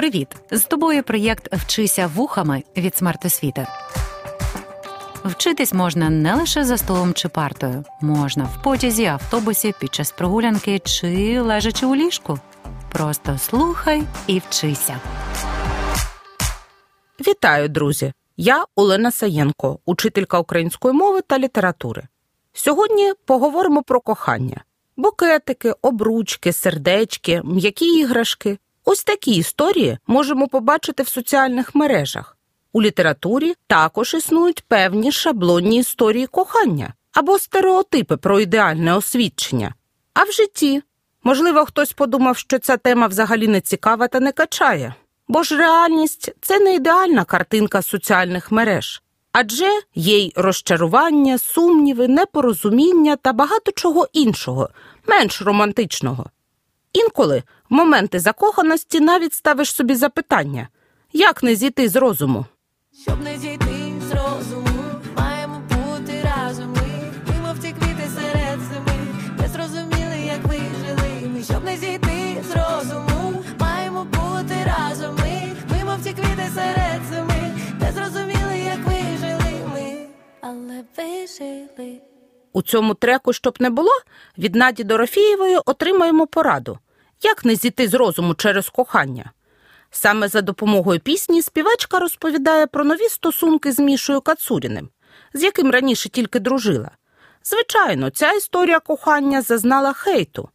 Привіт! З тобою проєкт Вчися вухами від смертосвіти. Вчитись можна не лише за столом чи партою, можна в потязі, автобусі, під час прогулянки чи лежачи у ліжку. Просто слухай і вчися. Вітаю, друзі! Я Олена Саєнко, учителька української мови та літератури. Сьогодні поговоримо про кохання: букетики, обручки, сердечки, м'які іграшки. Ось такі історії можемо побачити в соціальних мережах. У літературі також існують певні шаблонні історії кохання або стереотипи про ідеальне освідчення. А в житті, можливо, хтось подумав, що ця тема взагалі не цікава та не качає, бо ж реальність це не ідеальна картинка соціальних мереж, адже є й розчарування, сумніви, непорозуміння та багато чого іншого, менш романтичного. Інколи в моменти закоханості навіть ставиш собі запитання як не зійти з розуму. Щоб не зійти з розуму, маємо бути разом ми, ми мов ті квіти серед зими, не зрозуміли, як ви жили. Ми щоб не зійти з розуму, маємо бути разом ми, ми мов ті квіти серед зими, не зрозуміли, як ви жили ми, але ви жили. У цьому треку, щоб не було, від Наді Дорофієвої отримаємо пораду як не зійти з розуму через кохання. Саме за допомогою пісні співачка розповідає про нові стосунки з Мішою Кацуріним, з яким раніше тільки дружила. Звичайно, ця історія кохання зазнала хейту.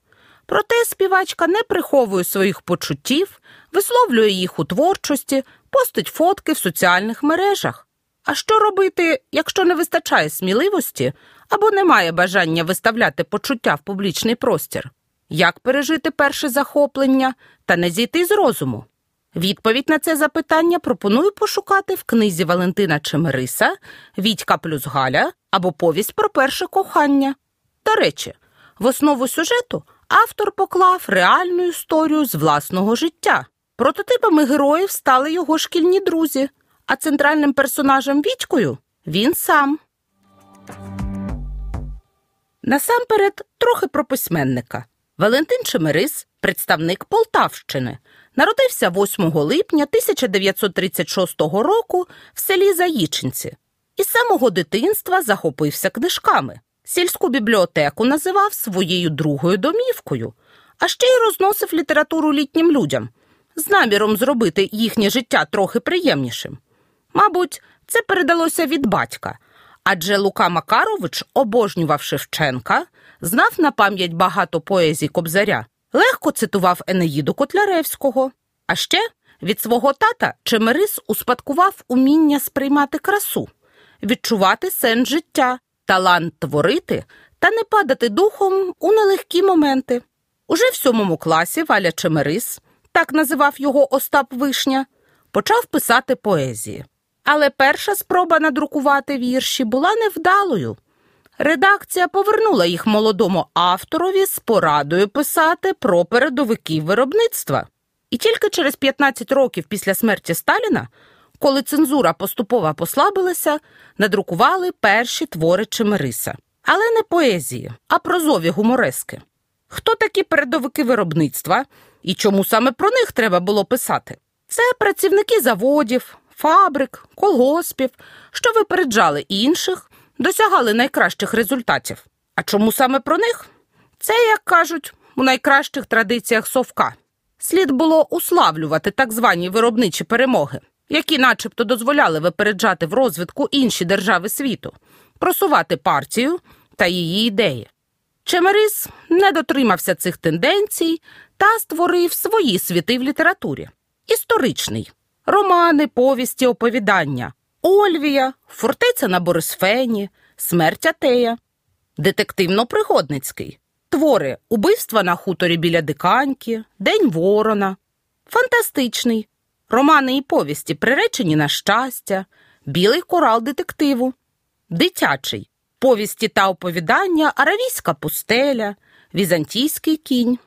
Проте співачка не приховує своїх почуттів, висловлює їх у творчості, постить фотки в соціальних мережах. А що робити, якщо не вистачає сміливості або немає бажання виставляти почуття в публічний простір? Як пережити перше захоплення та не зійти з розуму? Відповідь на це запитання пропоную пошукати в книзі Валентина Чемериса Вітька плюс Галя або повість про перше кохання. До речі, в основу сюжету автор поклав реальну історію з власного життя. Прототипами героїв стали його шкільні друзі, а центральним персонажем Вітькою він сам. Насамперед, трохи про письменника. Валентин Чемерис, представник Полтавщини, народився 8 липня 1936 року в селі Заїчинці і з самого дитинства захопився книжками. Сільську бібліотеку називав своєю другою домівкою, а ще й розносив літературу літнім людям з наміром зробити їхнє життя трохи приємнішим. Мабуть, це передалося від батька, адже Лука Макарович обожнював Шевченка знав на пам'ять багато поезій Кобзаря, легко цитував Енеїду Котляревського. А ще від свого тата Чемерис успадкував уміння сприймати красу, відчувати сенс життя, талант творити та не падати духом у нелегкі моменти. Уже в сьомому класі Валя Чемерис, так називав його Остап Вишня, почав писати поезії. Але перша спроба надрукувати вірші була невдалою. Редакція повернула їх молодому авторові з порадою писати про передовиків виробництва. І тільки через 15 років після смерті Сталіна, коли цензура поступово послабилася, надрукували перші твори Чемериса. Але не поезії, а прозові гуморески. Хто такі передовики виробництва і чому саме про них треба було писати? Це працівники заводів, фабрик, колгоспів, що випереджали інших досягали найкращих результатів. А чому саме про них? Це, як кажуть, у найкращих традиціях совка. Слід було уславлювати так звані виробничі перемоги, які начебто дозволяли випереджати в розвитку інші держави світу, просувати партію та її ідеї. Чемерис не дотримався цих тенденцій та створив свої світи в літературі. Історичний романи, повісті, оповідання, Ольвія, фортеця на Борисфені, смерть Атея, детективно-пригодницький, твори Убивства на хуторі біля Диканьки, День Ворона, фантастичний, романи і повісті, приречені на щастя, Білий корал детективу, дитячий, повісті та оповідання, Аравійська пустеля, Візантійський кінь.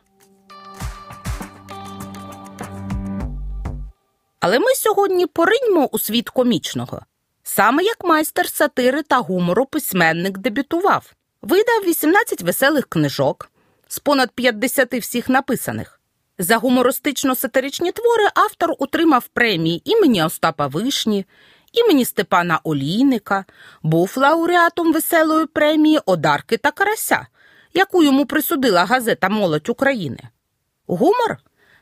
Але ми сьогодні пориньмо у світ комічного. Саме як майстер сатири та гумору письменник дебютував, видав 18 веселих книжок з понад 50 всіх написаних. За гумористично-сатиричні твори автор отримав премії імені Остапа Вишні, імені Степана Олійника, був лауреатом веселої премії Одарки та Карася, яку йому присудила газета Молодь України. Гумор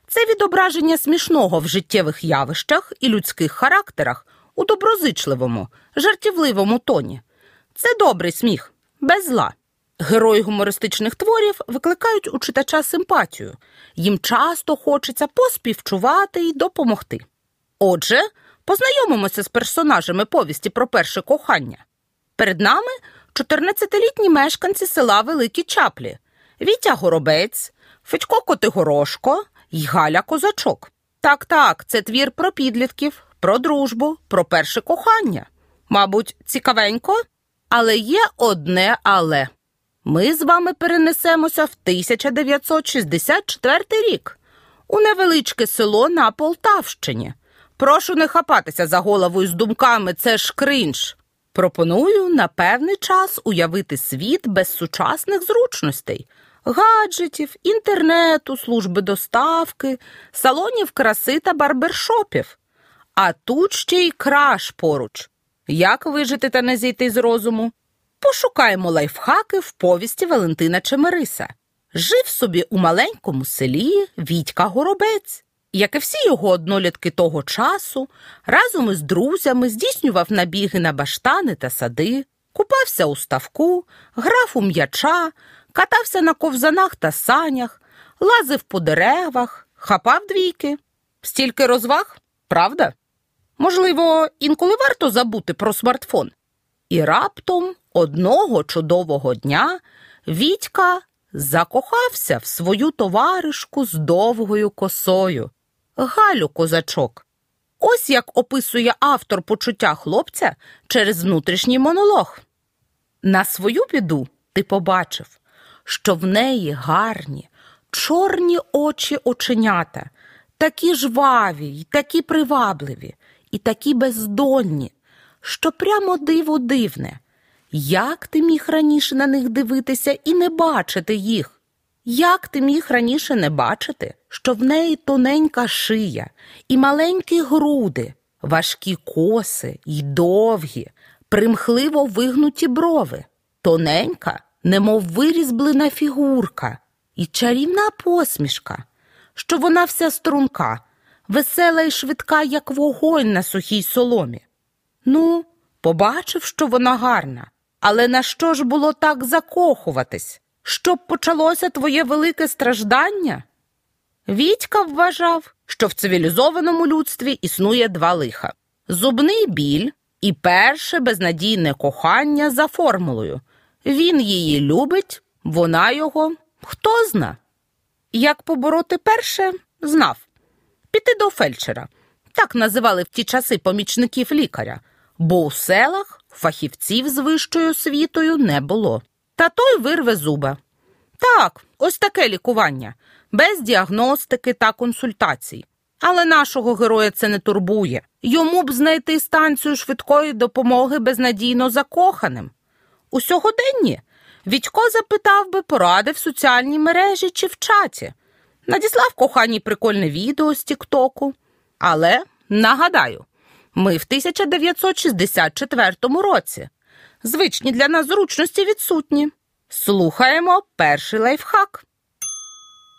це відображення смішного в життєвих явищах і людських характерах у доброзичливому, жартівливому тоні. Це добрий сміх, без зла. Герої гумористичних творів викликають у читача симпатію. Їм часто хочеться поспівчувати і допомогти. Отже, познайомимося з персонажами повісті про перше кохання. Перед нами 14-літні мешканці села Великі Чаплі, Вітя Горобець, Федько Котигорошко й Галя Козачок. Так, так, це твір про підлітків, про дружбу, про перше кохання. Мабуть, цікавенько, але є одне але. Ми з вами перенесемося в 1964 рік у невеличке село на Полтавщині. Прошу не хапатися за голову із думками, це ж кринж. Пропоную на певний час уявити світ без сучасних зручностей, гаджетів, інтернету, служби доставки, салонів краси та барбершопів. А тут ще й краш поруч. Як вижити та не зійти з розуму? Пошукаємо лайфхаки в повісті Валентина Чемериса. Жив собі у маленькому селі Вітька Горобець. Як і всі його однолітки того часу, разом із друзями здійснював набіги на баштани та сади, купався у ставку, грав у м'яча, катався на ковзанах та санях, лазив по деревах, хапав двійки. Стільки розваг, правда? Можливо, інколи варто забути про смартфон. І раптом одного чудового дня Вітька закохався в свою товаришку з довгою косою, Галю козачок. Ось як описує автор почуття хлопця через внутрішній монолог. На свою біду ти побачив, що в неї гарні, чорні очі оченята, такі жваві й такі привабливі, і такі бездонні, що прямо диво дивне. Як ти міг раніше на них дивитися і не бачити їх? Як ти міг раніше не бачити, що в неї тоненька шия і маленькі груди, важкі коси й довгі, примхливо вигнуті брови, тоненька, немов вирізблена фігурка, і чарівна посмішка, що вона вся струнка, весела і швидка, як вогонь на сухій соломі. Ну, побачив, що вона гарна, але на що ж було так закохуватись? Щоб почалося твоє велике страждання? Вітька вважав, що в цивілізованому людстві існує два лиха зубний біль і перше безнадійне кохання за формулою. Він її любить, вона його хто зна. Як побороти перше, знав піти до фельдшера. Так називали в ті часи помічників лікаря, бо у селах фахівців з вищою освітою не було. Та той вирве зуба. Так, ось таке лікування, без діагностики та консультацій. Але нашого героя це не турбує. Йому б знайти станцію швидкої допомоги безнадійно закоханим. У сьогоденні Вітько запитав би поради в соціальній мережі чи в чаті, надіслав коханій прикольне відео з Тіктоку. Але нагадаю, ми в 1964 році. Звичні для нас зручності відсутні. Слухаємо перший лайфхак.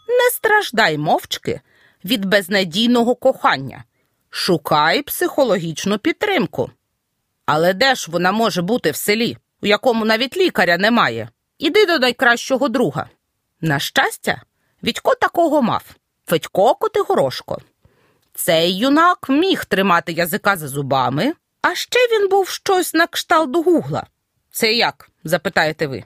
Не страждай мовчки від безнадійного кохання. Шукай психологічну підтримку. Але де ж вона може бути в селі, у якому навіть лікаря немає? Іди до найкращого друга. На щастя, Відько такого мав Федько Котигорошко. Цей юнак міг тримати язика за зубами, а ще він був щось на кшталт гугла. Це як? запитаєте ви.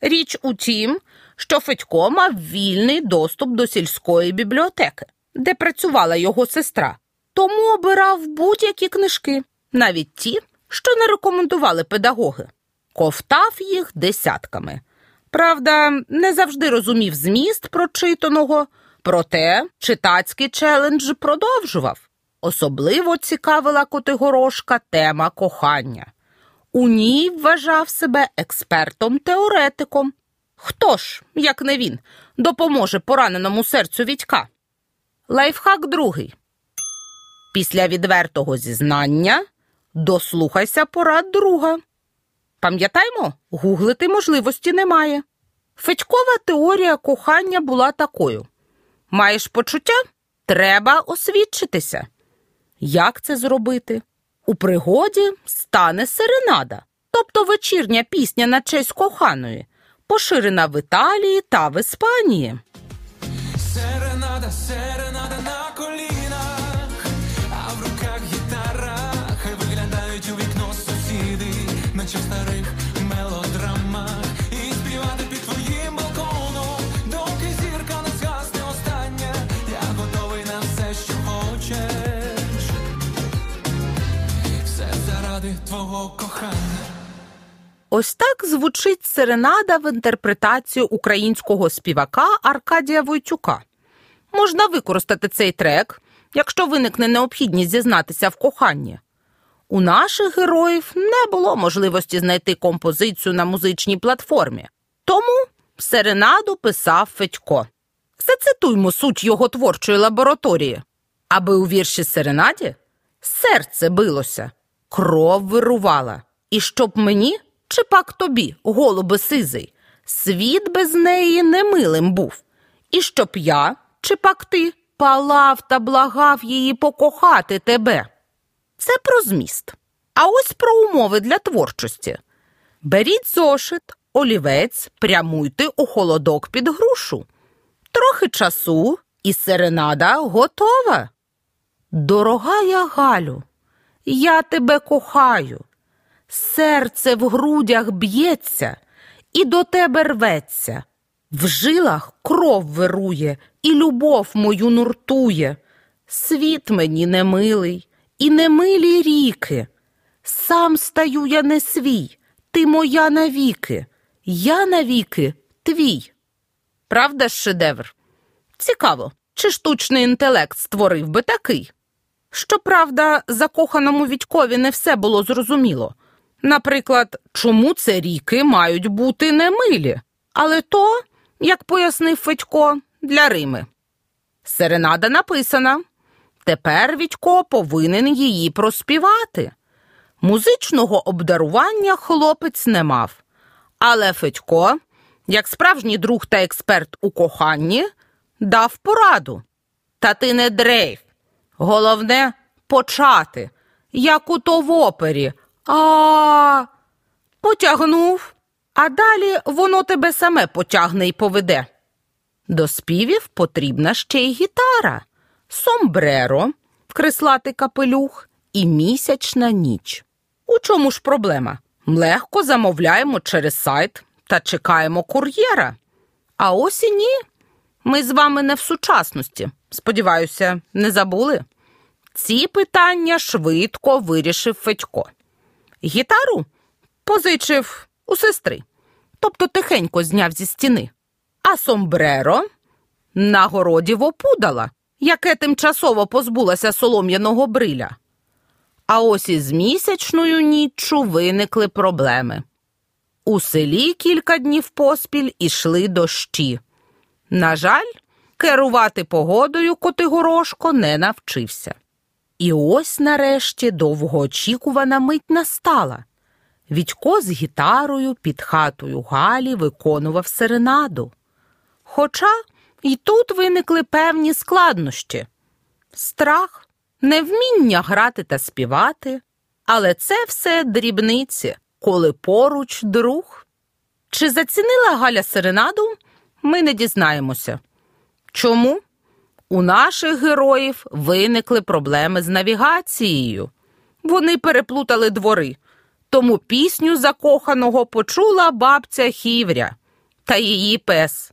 Річ у тім, що Федько мав вільний доступ до сільської бібліотеки, де працювала його сестра, тому обирав будь-які книжки, навіть ті, що не рекомендували педагоги, ковтав їх десятками. Правда, не завжди розумів зміст прочитаного, проте читацький челендж продовжував. Особливо цікавила Котигорошка тема кохання. У ній вважав себе експертом-теоретиком. Хто ж, як не він, допоможе пораненому серцю Вітька? Лайфхак другий. Після відвертого зізнання дослухайся порад друга. Пам'ятаймо, гуглити можливості немає. Федькова теорія кохання була такою: маєш почуття? Треба освідчитися. Як це зробити? У пригоді стане серенада, тобто вечірня пісня на честь коханої, поширена в Італії та в Іспанії. Серенада, серенада наче в старих мелодрамах, і співати під твоїм балконом, доки зірка не згасне остання, я готовий на все, що хочеш, все заради твого кохання. Ось так звучить серенада в інтерпретацію українського співака Аркадія Войтюка. Можна використати цей трек, якщо виникне необхідність зізнатися в коханні. У наших героїв не було можливості знайти композицію на музичній платформі, тому серенаду писав Федько. Зацитуймо суть його творчої лабораторії. Аби у вірші серенаді серце билося, кров вирувала, і щоб мені, чи пак тобі, голубе сизий, світ без неї немилим був, і щоб я, чи пак ти, палав та благав її покохати тебе. Це про зміст. А ось про умови для творчості. Беріть зошит, олівець, прямуйте у холодок під грушу. Трохи часу, і серенада готова. Дорога я Галю, я тебе кохаю. Серце в грудях б'ється і до тебе рветься. В жилах кров вирує, і любов мою нуртує. Світ мені немилий, і немилі ріки. Сам стаю я не свій, ти моя навіки, я навіки твій. Правда ж шедевр? Цікаво, чи штучний інтелект створив би такий? Щоправда, закоханому Відькові не все було зрозуміло. Наприклад, чому це ріки мають бути немилі? Але то, як пояснив Федько, для Рими. Серенада написана. Тепер Відько повинен її проспівати. Музичного обдарування хлопець не мав. Але Федько, як справжній друг та експерт у коханні, дав пораду. Та ти не дрейф. Головне почати, як у то в опері. А потягнув, а далі воно тебе саме потягне і поведе. До співів потрібна ще й гітара, сомбреро, креслатий капелюх і місячна ніч. У чому ж проблема? Легко замовляємо через сайт та чекаємо кур'єра. А ось і ні. Ми з вами не в сучасності. Сподіваюся, не забули? Ці питання швидко вирішив Федько. Гітару позичив у сестри, тобто тихенько зняв зі стіни, а сомбреро на городі в опудала, яке тимчасово позбулося солом'яного бриля. А ось із місячною ніччю виникли проблеми. У селі кілька днів поспіль ішли дощі. На жаль, керувати погодою Котигорошко не навчився. І ось нарешті довгоочікувана мить настала. Відько з гітарою під хатою Галі виконував серенаду. Хоча і тут виникли певні складнощі страх, невміння грати та співати, але це все дрібниці, коли поруч друг. Чи зацінила Галя серенаду, ми не дізнаємося. Чому? У наших героїв виникли проблеми з навігацією. Вони переплутали двори, тому пісню закоханого почула бабця Хівря та її пес.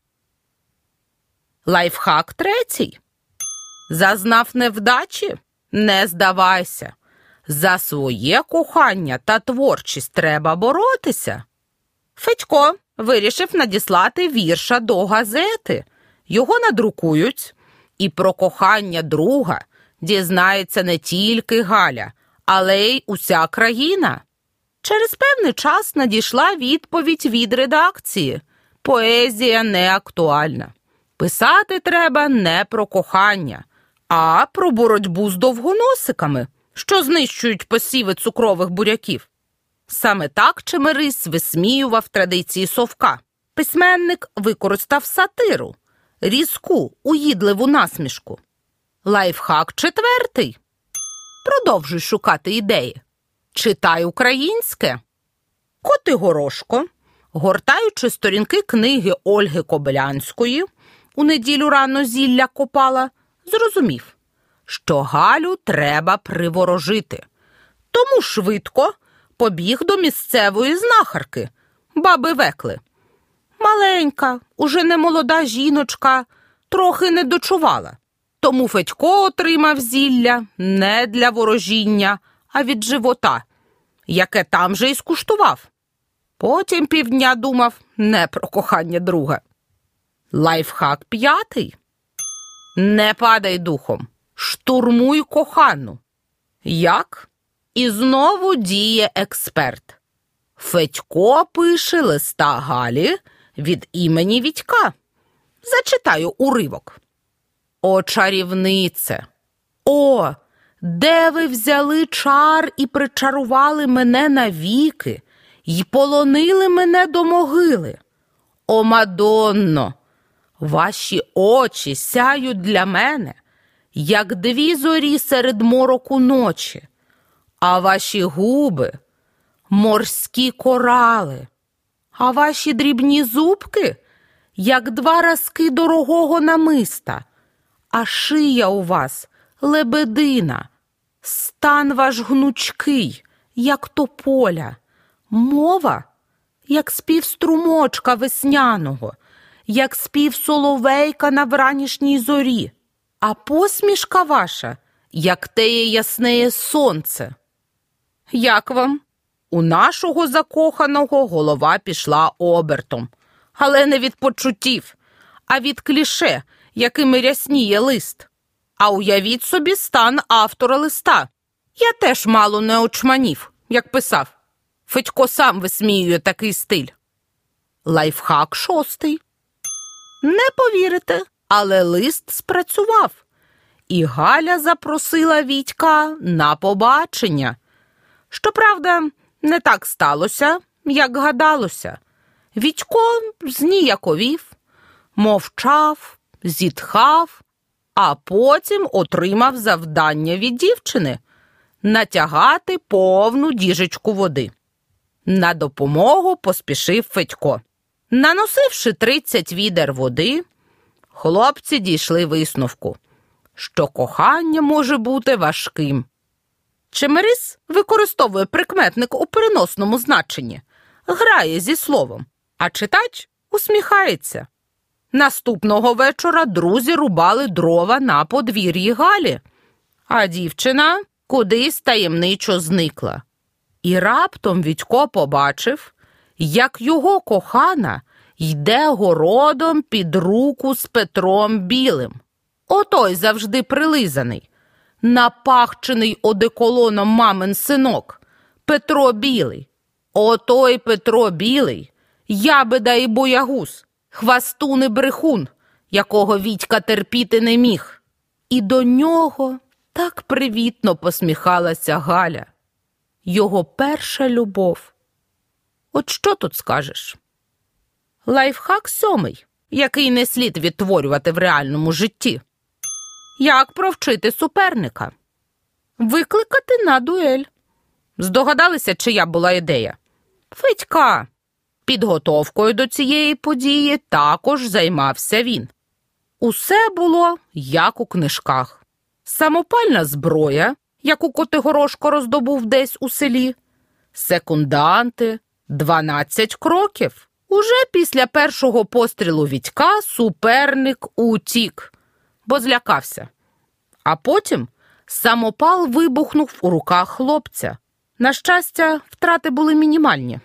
Лайфхак третій. Зазнав невдачі? Не здавайся. За своє кохання та творчість треба боротися. Федько вирішив надіслати вірша до газети. Його надрукують, і про кохання друга дізнається не тільки Галя, але й уся країна. Через певний час надійшла відповідь від редакції. Поезія не актуальна. Писати треба не про кохання, а про боротьбу з довгоносиками, що знищують посіви цукрових буряків. Саме так Чемерис висміював традиції совка. Письменник використав сатиру, різку, уїдливу насмішку. Лайфхак четвертий. Продовжуй шукати ідеї. Читай українське. Коти Горошко, гортаючи сторінки книги Ольги Кобилянської, у неділю рано зілля копала, зрозумів, що Галю треба приворожити. Тому швидко побіг до місцевої знахарки, баби векли. Маленька, уже не молода жіночка, трохи не дочувала. Тому Федько отримав зілля не для ворожіння, а від живота, яке там же і скуштував. Потім півдня думав не про кохання друга. Лайфхак п'ятий. Не падай духом, штурмуй кохану. Як? І знову діє експерт. Федько пише листа Галі від імені Вітька. Зачитаю уривок. О, чарівнице! О, де ви взяли чар і причарували мене навіки, й полонили мене до могили? О, Мадонно! Ваші очі сяють для мене, як дві зорі серед мороку ночі, а ваші губи морські корали, а ваші дрібні зубки, як два разки дорогого намиста, а шия у вас лебедина, стан ваш гнучкий, як тополя, мова, як спів струмочка весняного як спів соловейка на вранішній зорі, а посмішка ваша, як теє яснеє сонце. Як вам? У нашого закоханого голова пішла обертом, але не від почуттів, а від кліше, якими рясніє лист. А уявіть собі стан автора листа. Я теж мало не очманів, як писав. Федько сам висміює такий стиль. Лайфхак шостий. Не повірите, але лист спрацював. І Галя запросила Вітька на побачення. Щоправда, не так сталося, як гадалося. Вітько зніяковів, мовчав, зітхав, а потім отримав завдання від дівчини натягати повну діжечку води. На допомогу поспішив Федько. Наносивши 30 відер води, хлопці дійшли висновку, що кохання може бути важким. Чемерис використовує прикметник у переносному значенні, грає зі словом, а читач усміхається. Наступного вечора друзі рубали дрова на подвір'ї Галі, а дівчина кудись таємничо зникла. І раптом Відько побачив, як його кохана йде городом під руку з Петром Білим. Отой завжди прилизаний, напахчений одеколоном мамин синок, Петро Білий. Отой Петро Білий, ябеда і боягуз, хвастун і брехун, якого Вітька терпіти не міг. І до нього так привітно посміхалася Галя. Його перша любов. От що тут скажеш? Лайфхак сьомий, який не слід відтворювати в реальному житті. Як провчити суперника? Викликати на дуель. Здогадалися, чия була ідея? Федька. Підготовкою до цієї події також займався він. Усе було як у книжках. Самопальна зброя, яку Котигорошко роздобув десь у селі, секунданти, 12 кроків. Уже після першого пострілу Вітька суперник утік, бо злякався. А потім самопал вибухнув у руках хлопця. На щастя, втрати були мінімальні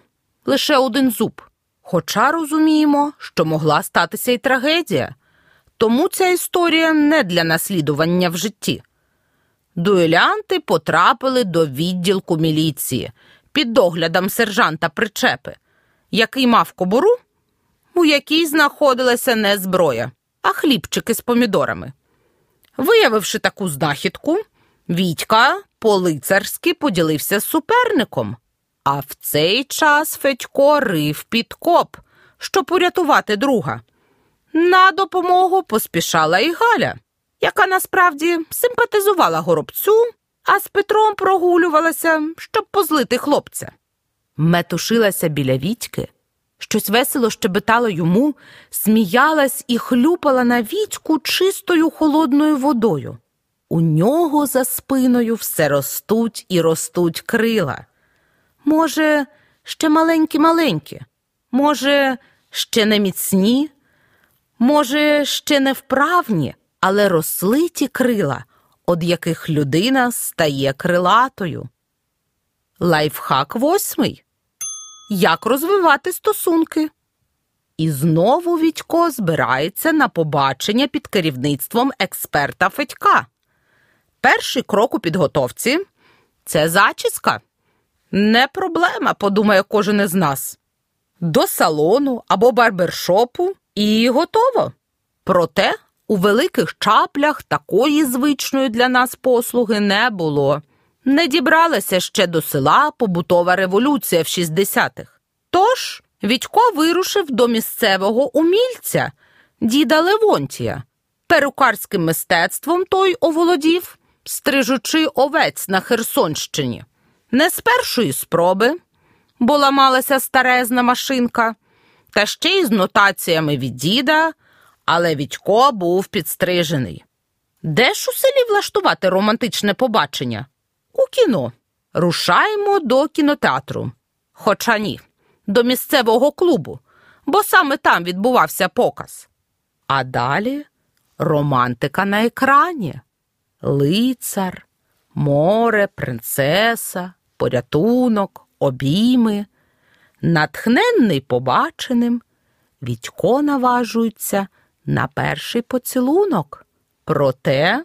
лише один зуб. Хоча розуміємо, що могла статися і трагедія, тому ця історія не для наслідування в житті. Дуелянти потрапили до відділку міліції під доглядом сержанта причепи, який мав кобуру, у якій знаходилася не зброя, а хлібчики з помідорами. Виявивши таку знахідку, Вітька по-лицарськи поділився з суперником. А в цей час Федько рив підкоп, щоб урятувати друга. На допомогу поспішала і Галя, яка насправді симпатизувала горобцю, а з Петром прогулювалася, щоб позлити хлопця. Метушилася біля Вітьки, щось весело щебетало йому, сміялась і хлюпала на Вітьку чистою холодною водою. У нього за спиною все ростуть і ростуть крила. Може, ще маленькі-маленькі, може, ще не міцні, може, ще не вправні, але росли ті крила, од яких людина стає крилатою. Лайфхак восьмий. Як розвивати стосунки? І знову Відько збирається на побачення під керівництвом експерта Федька. Перший крок у підготовці це зачіска. Не проблема, подумає кожен із нас. До салону або барбершопу і готово. Проте у великих чаплях такої звичної для нас послуги не було. Не дібралася ще до села побутова революція в 60-х. Тож Відько вирушив до місцевого умільця, діда Левонтія. Перукарським мистецтвом той оволодів, стрижучи овець на Херсонщині. Не з першої спроби, бо ламалася старезна машинка, та ще й з нотаціями від діда, але Відько був підстрижений. Де ж у селі влаштувати романтичне побачення? У кіно. Рушаємо до кінотеатру. Хоча ні, до місцевого клубу, бо саме там відбувався показ. А далі романтика на екрані. Лицар, море, принцеса, порятунок, обійми. Натхненний побаченим, Відько наважується на перший поцілунок. Проте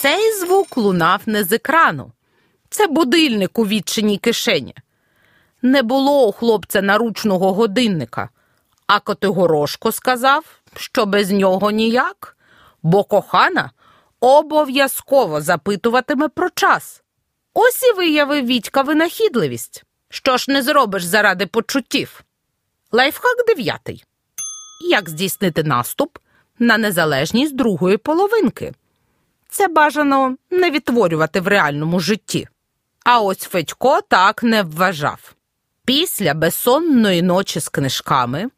цей звук лунав не з екрану. Це будильник у відчиній кишені. Не було у хлопця наручного годинника, а Котигорошко сказав, що без нього ніяк, бо кохана обов'язково запитуватиме про час. Ось і виявив Вітька винахідливість. Що ж не зробиш заради почуттів? Лайфхак дев'ятий. Як здійснити наступ на незалежність другої половинки? Це бажано не відтворювати в реальному житті. А ось Федько так не вважав. Після безсонної ночі з книжками,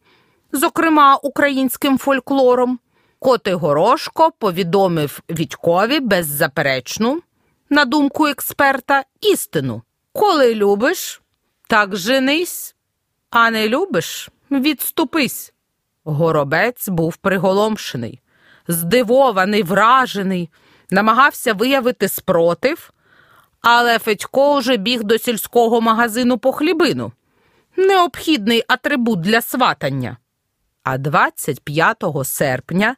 зокрема українським фольклором, Коти Горошко повідомив Вітькові беззаперечну, на думку експерта, істину. Коли любиш, так женись, а не любиш, відступись. Горобець був приголомшений, здивований, вражений, намагався виявити спротив, але Федько уже біг до сільського магазину по хлібину. Необхідний атрибут для сватання. А 25 серпня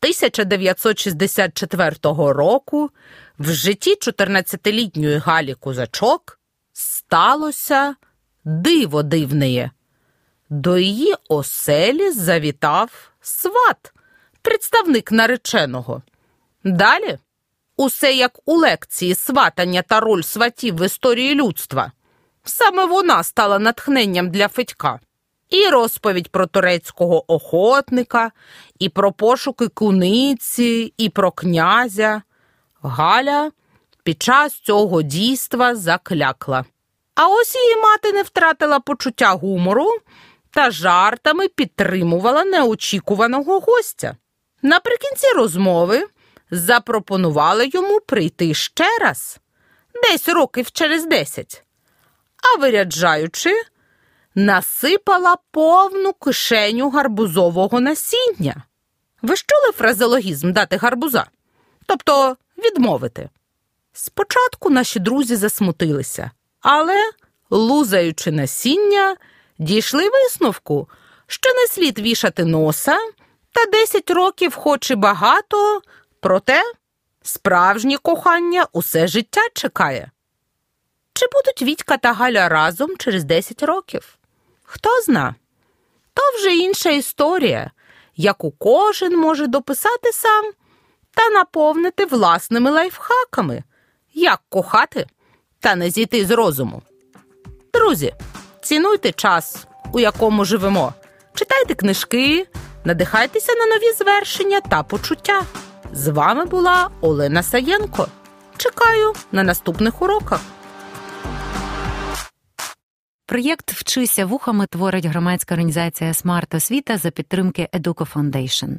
1964 року в житті 14-літньої Галі Кузачок сталося диво дивне. До її оселі завітав сват, представник нареченого. Далі усе як у лекції сватання та роль сватів в історії людства. Саме вона стала натхненням для Федька. І розповідь про турецького охотника, і про пошуки куниці, і про князя. Галя під час цього дійства заклякла. А ось її мати не втратила почуття гумору та жартами підтримувала неочікуваного гостя. Наприкінці розмови запропонували йому прийти ще раз, десь років через десять. А виряджаючи, насипала повну кишеню гарбузового насіння. Ви ж чули фразеологізм дати гарбуза? Тобто відмовити. Спочатку наші друзі засмутилися, але, лузаючи насіння, дійшли висновку, що не слід вішати носа, та десять років, хоч і багато, проте справжнє кохання усе життя чекає. Чи будуть Вітька та Галя разом через 10 років? Хто зна? То вже інша історія, яку кожен може дописати сам та наповнити власними лайфхаками, як кохати та не зійти з розуму. Друзі, цінуйте час, у якому живемо, читайте книжки, надихайтеся на нові звершення та почуття. З вами була Олена Саєнко. Чекаю на наступних уроках. Проєкт Вчися вухами творить громадська організація Смарт Освіта за підтримки Educo Foundation.